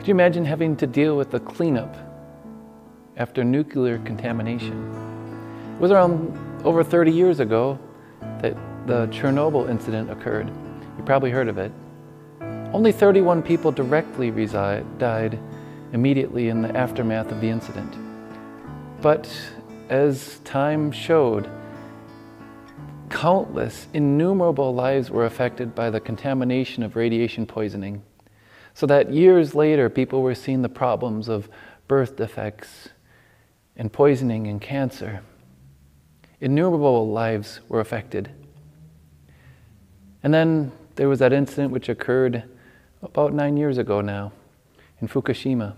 Could you imagine having to deal with the cleanup after nuclear contamination? It was around over 30 years ago that the Chernobyl incident occurred. You probably heard of it. Only 31 people directly reside, died immediately in the aftermath of the incident. But as time showed, countless, innumerable lives were affected by the contamination of radiation poisoning. So that years later, people were seeing the problems of birth defects and poisoning and cancer. Innumerable lives were affected. And then there was that incident which occurred about nine years ago now in Fukushima.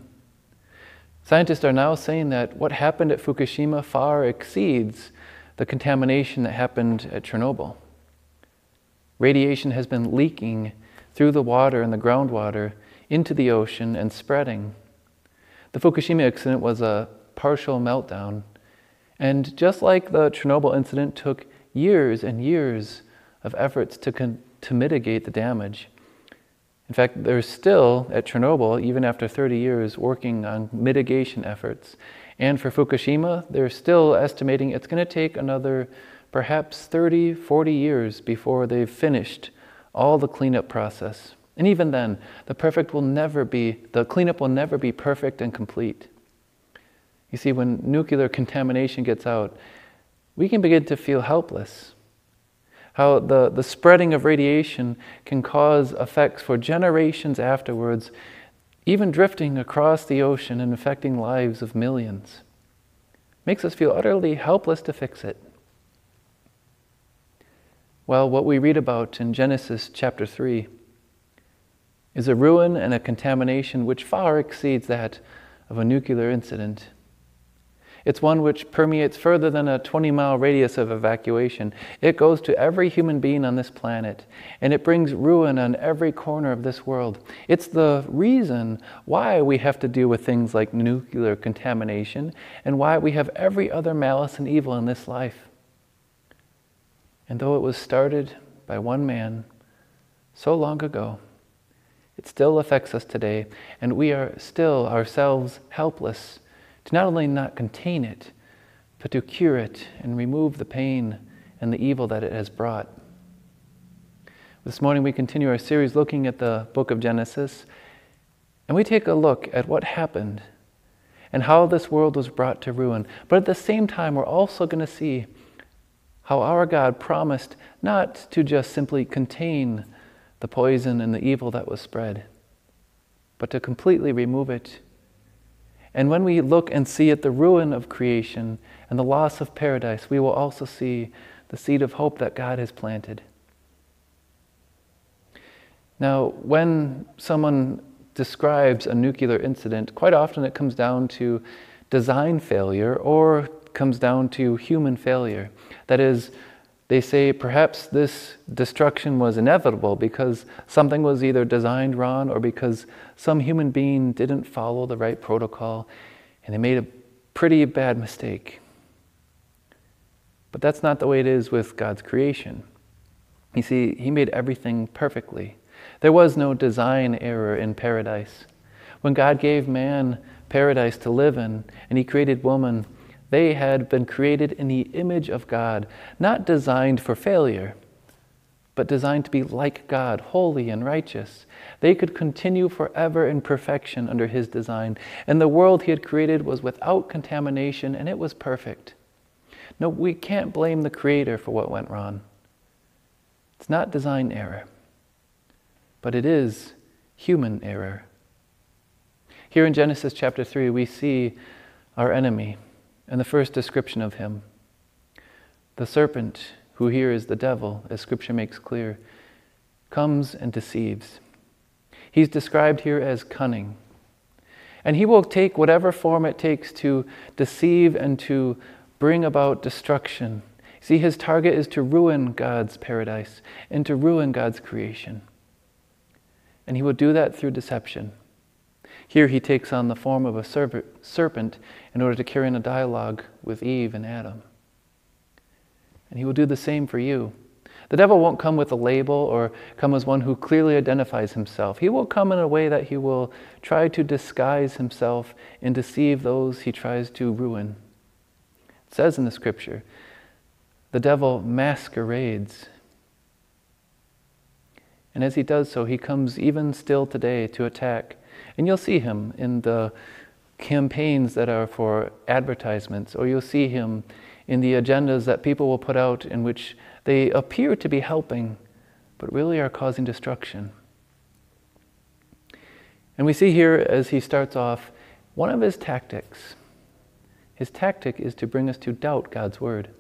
Scientists are now saying that what happened at Fukushima far exceeds the contamination that happened at Chernobyl. Radiation has been leaking through the water and the groundwater into the ocean and spreading. The Fukushima incident was a partial meltdown, and just like the Chernobyl incident took years and years of efforts to, con- to mitigate the damage, in fact, they're still at Chernobyl, even after 30 years, working on mitigation efforts. And for Fukushima, they're still estimating it's going to take another perhaps 30, 40 years before they've finished all the cleanup process. And even then, the perfect will never be, the cleanup will never be perfect and complete. You see, when nuclear contamination gets out, we can begin to feel helpless how the, the spreading of radiation can cause effects for generations afterwards, even drifting across the ocean and affecting lives of millions. Makes us feel utterly helpless to fix it. Well, what we read about in Genesis chapter 3 is a ruin and a contamination which far exceeds that of a nuclear incident. It's one which permeates further than a 20 mile radius of evacuation. It goes to every human being on this planet, and it brings ruin on every corner of this world. It's the reason why we have to deal with things like nuclear contamination and why we have every other malice and evil in this life. And though it was started by one man so long ago, it still affects us today, and we are still ourselves helpless to not only not contain it, but to cure it and remove the pain and the evil that it has brought. This morning we continue our series looking at the book of Genesis, and we take a look at what happened and how this world was brought to ruin. But at the same time, we're also going to see how our God promised not to just simply contain the poison and the evil that was spread, but to completely remove it and when we look and see at the ruin of creation and the loss of paradise, we will also see the seed of hope that God has planted. Now, when someone describes a nuclear incident, quite often it comes down to design failure or comes down to human failure. That is, they say perhaps this destruction was inevitable because something was either designed wrong or because some human being didn't follow the right protocol and they made a pretty bad mistake. But that's not the way it is with God's creation. You see, He made everything perfectly. There was no design error in paradise. When God gave man paradise to live in and He created woman, they had been created in the image of God, not designed for failure, but designed to be like God, holy and righteous. They could continue forever in perfection under His design. And the world He had created was without contamination and it was perfect. No, we can't blame the Creator for what went wrong. It's not design error, but it is human error. Here in Genesis chapter 3, we see our enemy, and the first description of him. The serpent, who here is the devil, as Scripture makes clear, comes and deceives. He's described here as cunning. And he will take whatever form it takes to deceive and to bring about destruction. See, his target is to ruin God's paradise and to ruin God's creation. And he will do that through deception. Here he takes on the form of a serpent in order to carry on a dialogue with Eve and Adam. And he will do the same for you. The devil won't come with a label or come as one who clearly identifies himself. He will come in a way that he will try to disguise himself and deceive those he tries to ruin. It says in the scripture, the devil masquerades. And as he does so, he comes even still today to attack. And you'll see him in the campaigns that are for advertisements, or you'll see him in the agendas that people will put out in which they appear to be helping, but really are causing destruction. And we see here as he starts off one of his tactics. His tactic is to bring us to doubt God's word.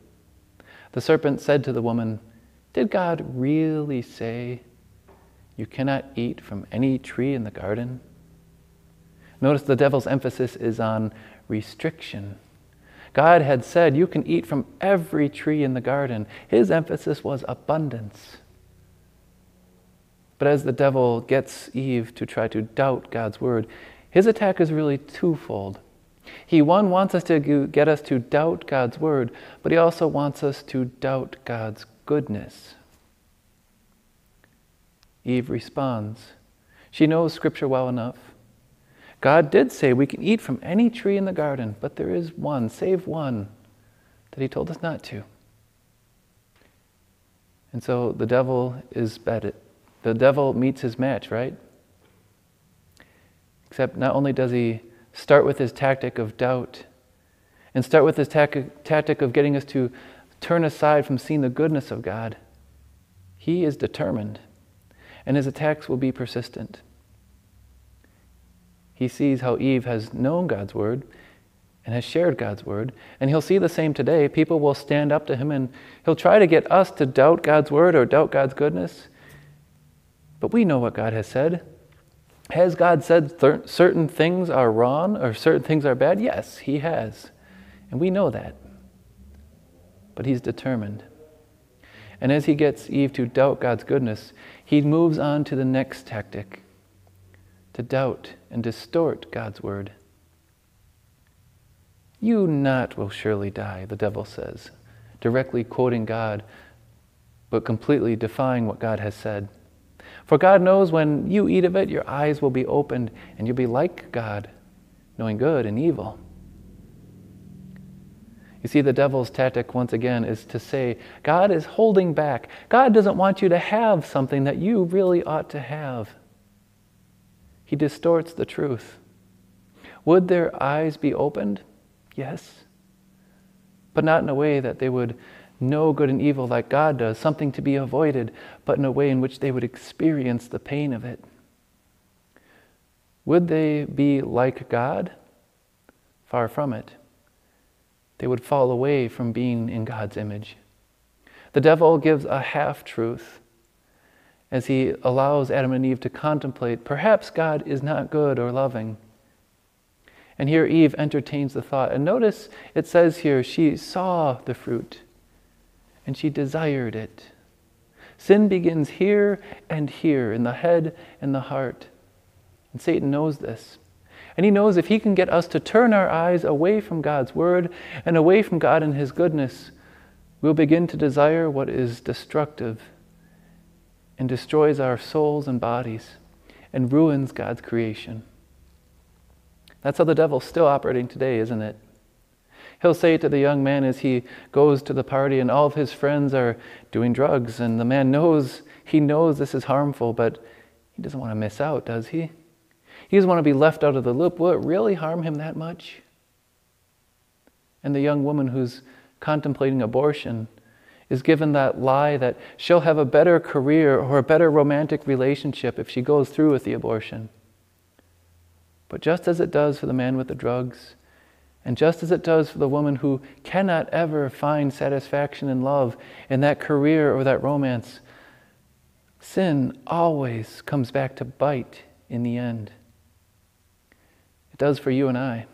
The serpent said to the woman, Did God really say you cannot eat from any tree in the garden? Notice the devil's emphasis is on restriction. God had said, You can eat from every tree in the garden. His emphasis was abundance. But as the devil gets Eve to try to doubt God's word, his attack is really twofold. He, one, wants us to get us to doubt God's word, but he also wants us to doubt God's goodness. Eve responds. She knows Scripture well enough. God did say we can eat from any tree in the garden, but there is one, save one, that He told us not to. And so the devil is betted. The devil meets his match, right? Except not only does he start with his tactic of doubt and start with his tactic of getting us to turn aside from seeing the goodness of God, he is determined, and his attacks will be persistent. He sees how Eve has known God's word and has shared God's word. And he'll see the same today. People will stand up to him and he'll try to get us to doubt God's word or doubt God's goodness. But we know what God has said. Has God said th- certain things are wrong or certain things are bad? Yes, He has. And we know that. But He's determined. And as He gets Eve to doubt God's goodness, He moves on to the next tactic to doubt and distort God's word. You not will surely die, the devil says, directly quoting God, but completely defying what God has said. For God knows when you eat of it, your eyes will be opened and you'll be like God, knowing good and evil. You see, the devil's tactic, once again, is to say, God is holding back. God doesn't want you to have something that you really ought to have. He distorts the truth. Would their eyes be opened? Yes. But not in a way that they would know good and evil like God does, something to be avoided, but in a way in which they would experience the pain of it. Would they be like God? Far from it. They would fall away from being in God's image. The devil gives a half truth as he allows Adam and Eve to contemplate perhaps God is not good or loving. And here Eve entertains the thought. And notice it says here, she saw the fruit and she desired it. Sin begins here and here, in the head and the heart. And Satan knows this. And he knows if he can get us to turn our eyes away from God's word and away from God and his goodness, we'll begin to desire what is destructive and destroys our souls and bodies and ruins God's creation. That's how the devil's still operating today, isn't it? He'll say to the young man as he goes to the party and all of his friends are doing drugs and the man knows he knows this is harmful, but he doesn't want to miss out, does he? He doesn't want to be left out of the loop. Will it really harm him that much? And the young woman who's contemplating abortion is given that lie that she'll have a better career or a better romantic relationship if she goes through with the abortion. But just as it does for the man with the drugs, and just as it does for the woman who cannot ever find satisfaction in love in that career or that romance, sin always comes back to bite in the end. It does for you and I.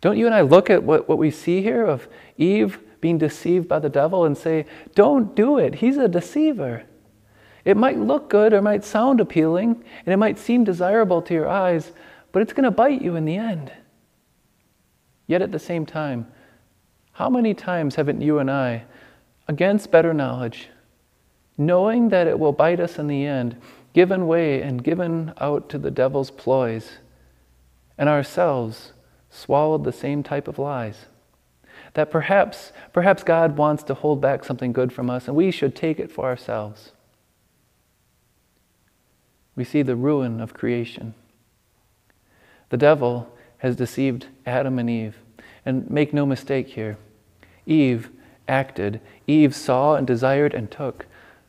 Don't you and I look at what, what we see here of Eve being deceived by the devil and say, Don't do it. He's a deceiver. It might look good or might sound appealing and it might seem desirable to your eyes, but it's going to bite you in the end. Yet at the same time, how many times haven't you and I, against better knowledge, knowing that it will bite us in the end, given way and given out to the devil's ploys, and ourselves swallowed the same type of lies. That perhaps, perhaps God wants to hold back something good from us, and we should take it for ourselves. We see the ruin of creation. The devil has deceived Adam and Eve. And make no mistake here, Eve acted. Eve saw and desired and took.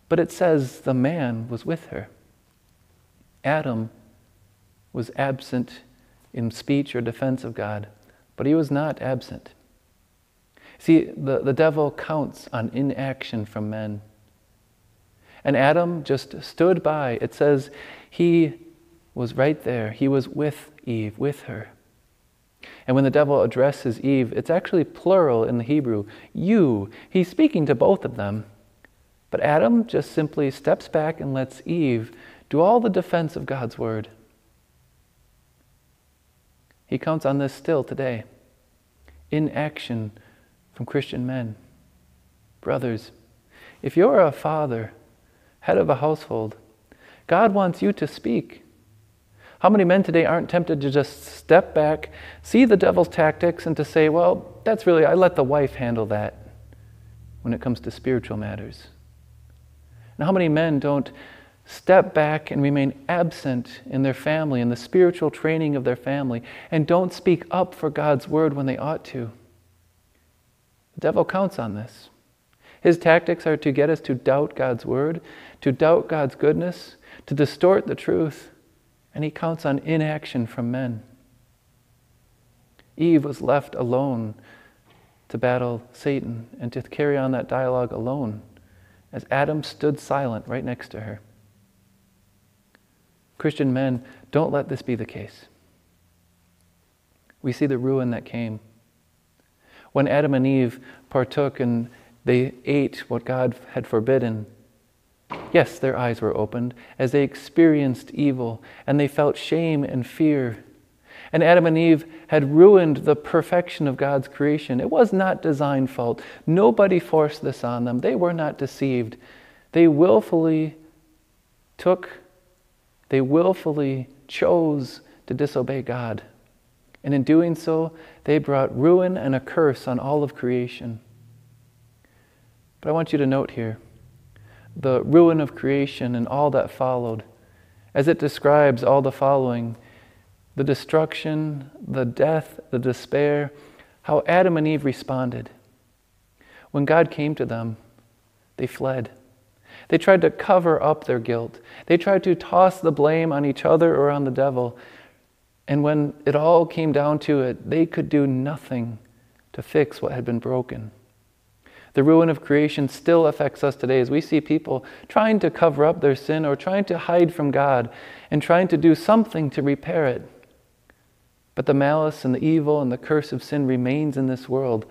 But it says the man was with her. Adam was absent in speech or defense of God, but he was not absent. See, the, the devil counts on inaction from men. And Adam just stood by. It says he was right there. He was with Eve, with her. And when the devil addresses Eve, it's actually plural in the Hebrew. You. He's speaking to both of them. But Adam just simply steps back and lets Eve do all the defense of God's word. He counts on this still today. In action from Christian men. Brothers, if you're a father, head of a household, God wants you to speak. How many men today aren't tempted to just step back, see the devil's tactics, and to say, well, that's really, I let the wife handle that when it comes to spiritual matters? And how many men don't step back and remain absent in their family, in the spiritual training of their family, and don't speak up for God's word when they ought to? The devil counts on this. His tactics are to get us to doubt God's word, to doubt God's goodness, to distort the truth, and he counts on inaction from men. Eve was left alone to battle Satan and to carry on that dialogue alone as Adam stood silent right next to her. Christian men, don't let this be the case. We see the ruin that came. When Adam and Eve partook and they ate what God had forbidden, yes, their eyes were opened as they experienced evil and they felt shame and fear. And Adam and Eve had ruined the perfection of God's creation. It was not design fault. Nobody forced this on them. They were not deceived. They willfully took, they willfully chose to disobey God. And in doing so, they brought ruin and a curse on all of creation. But I want you to note here the ruin of creation and all that followed, as it describes all the following the destruction, the death, the despair, how Adam and Eve responded. When God came to them, they fled. They tried to cover up their guilt. They tried to toss the blame on each other or on the devil. And when it all came down to it, they could do nothing to fix what had been broken. The ruin of creation still affects us today as we see people trying to cover up their sin or trying to hide from God and trying to do something to repair it. But the malice and the evil and the curse of sin remains in this world.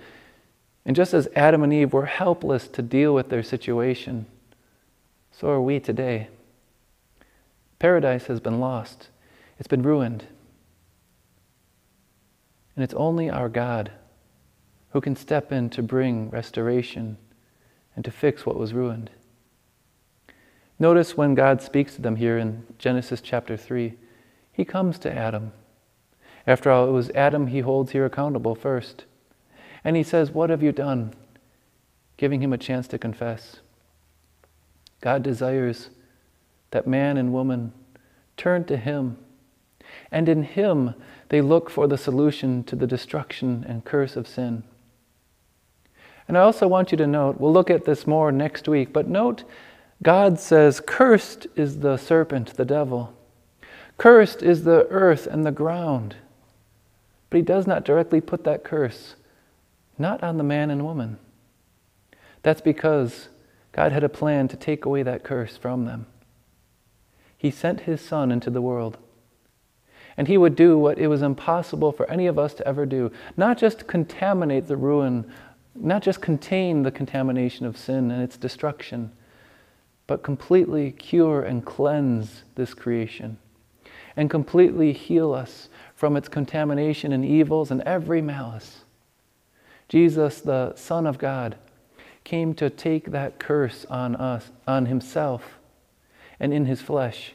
And just as Adam and Eve were helpless to deal with their situation, so are we today. Paradise has been lost, it's been ruined. And it's only our God who can step in to bring restoration and to fix what was ruined. Notice when God speaks to them here in Genesis chapter 3, he comes to Adam. After all, it was Adam he holds here accountable first. And he says, What have you done? Giving him a chance to confess. God desires that man and woman turn to him, and in him they look for the solution to the destruction and curse of sin. And I also want you to note, we'll look at this more next week, but note God says, Cursed is the serpent, the devil. Cursed is the earth and the ground. But he does not directly put that curse, not on the man and woman. That's because God had a plan to take away that curse from them. He sent his son into the world. And he would do what it was impossible for any of us to ever do not just contaminate the ruin not just contain the contamination of sin and its destruction, but completely cure and cleanse this creation and completely heal us from its contamination and evils and every malice. Jesus, the Son of God, came to take that curse on us, on himself, and in his flesh,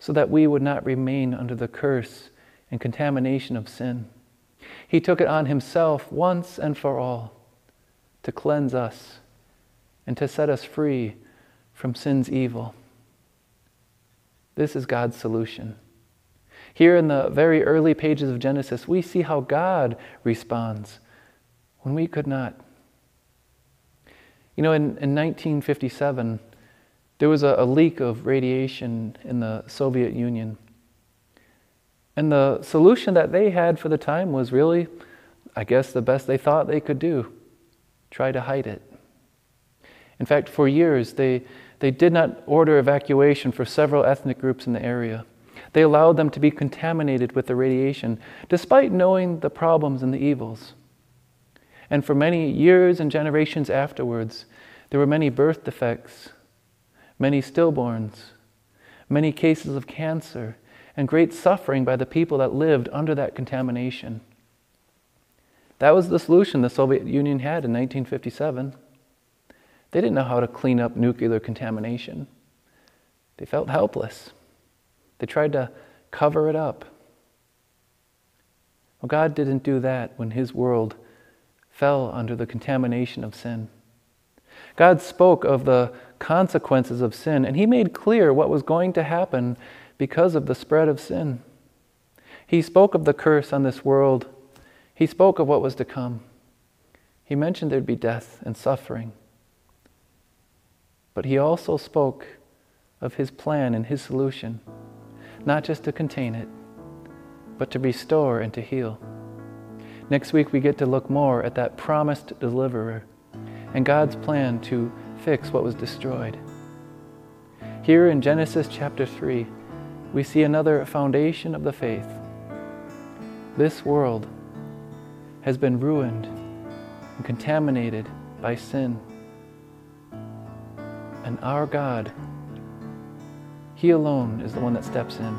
so that we would not remain under the curse and contamination of sin. He took it on himself once and for all to cleanse us and to set us free from sin's evil. This is God's solution. Here in the very early pages of Genesis, we see how God responds when we could not. You know, in, in 1957, there was a, a leak of radiation in the Soviet Union. And the solution that they had for the time was really, I guess, the best they thought they could do try to hide it. In fact, for years, they, they did not order evacuation for several ethnic groups in the area. They allowed them to be contaminated with the radiation, despite knowing the problems and the evils. And for many years and generations afterwards, there were many birth defects, many stillborns, many cases of cancer, and great suffering by the people that lived under that contamination. That was the solution the Soviet Union had in 1957. They didn't know how to clean up nuclear contamination. They felt helpless. They tried to cover it up. Well, God didn't do that when His world fell under the contamination of sin. God spoke of the consequences of sin, and He made clear what was going to happen because of the spread of sin. He spoke of the curse on this world, He spoke of what was to come. He mentioned there'd be death and suffering. But He also spoke of His plan and His solution not just to contain it, but to restore and to heal. Next week, we get to look more at that promised deliverer and God's plan to fix what was destroyed. Here in Genesis chapter 3, we see another foundation of the faith. This world has been ruined and contaminated by sin. And our God he alone is the one that steps in.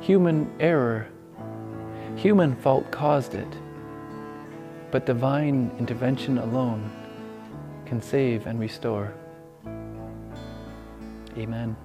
Human error, human fault caused it, but divine intervention alone can save and restore. Amen.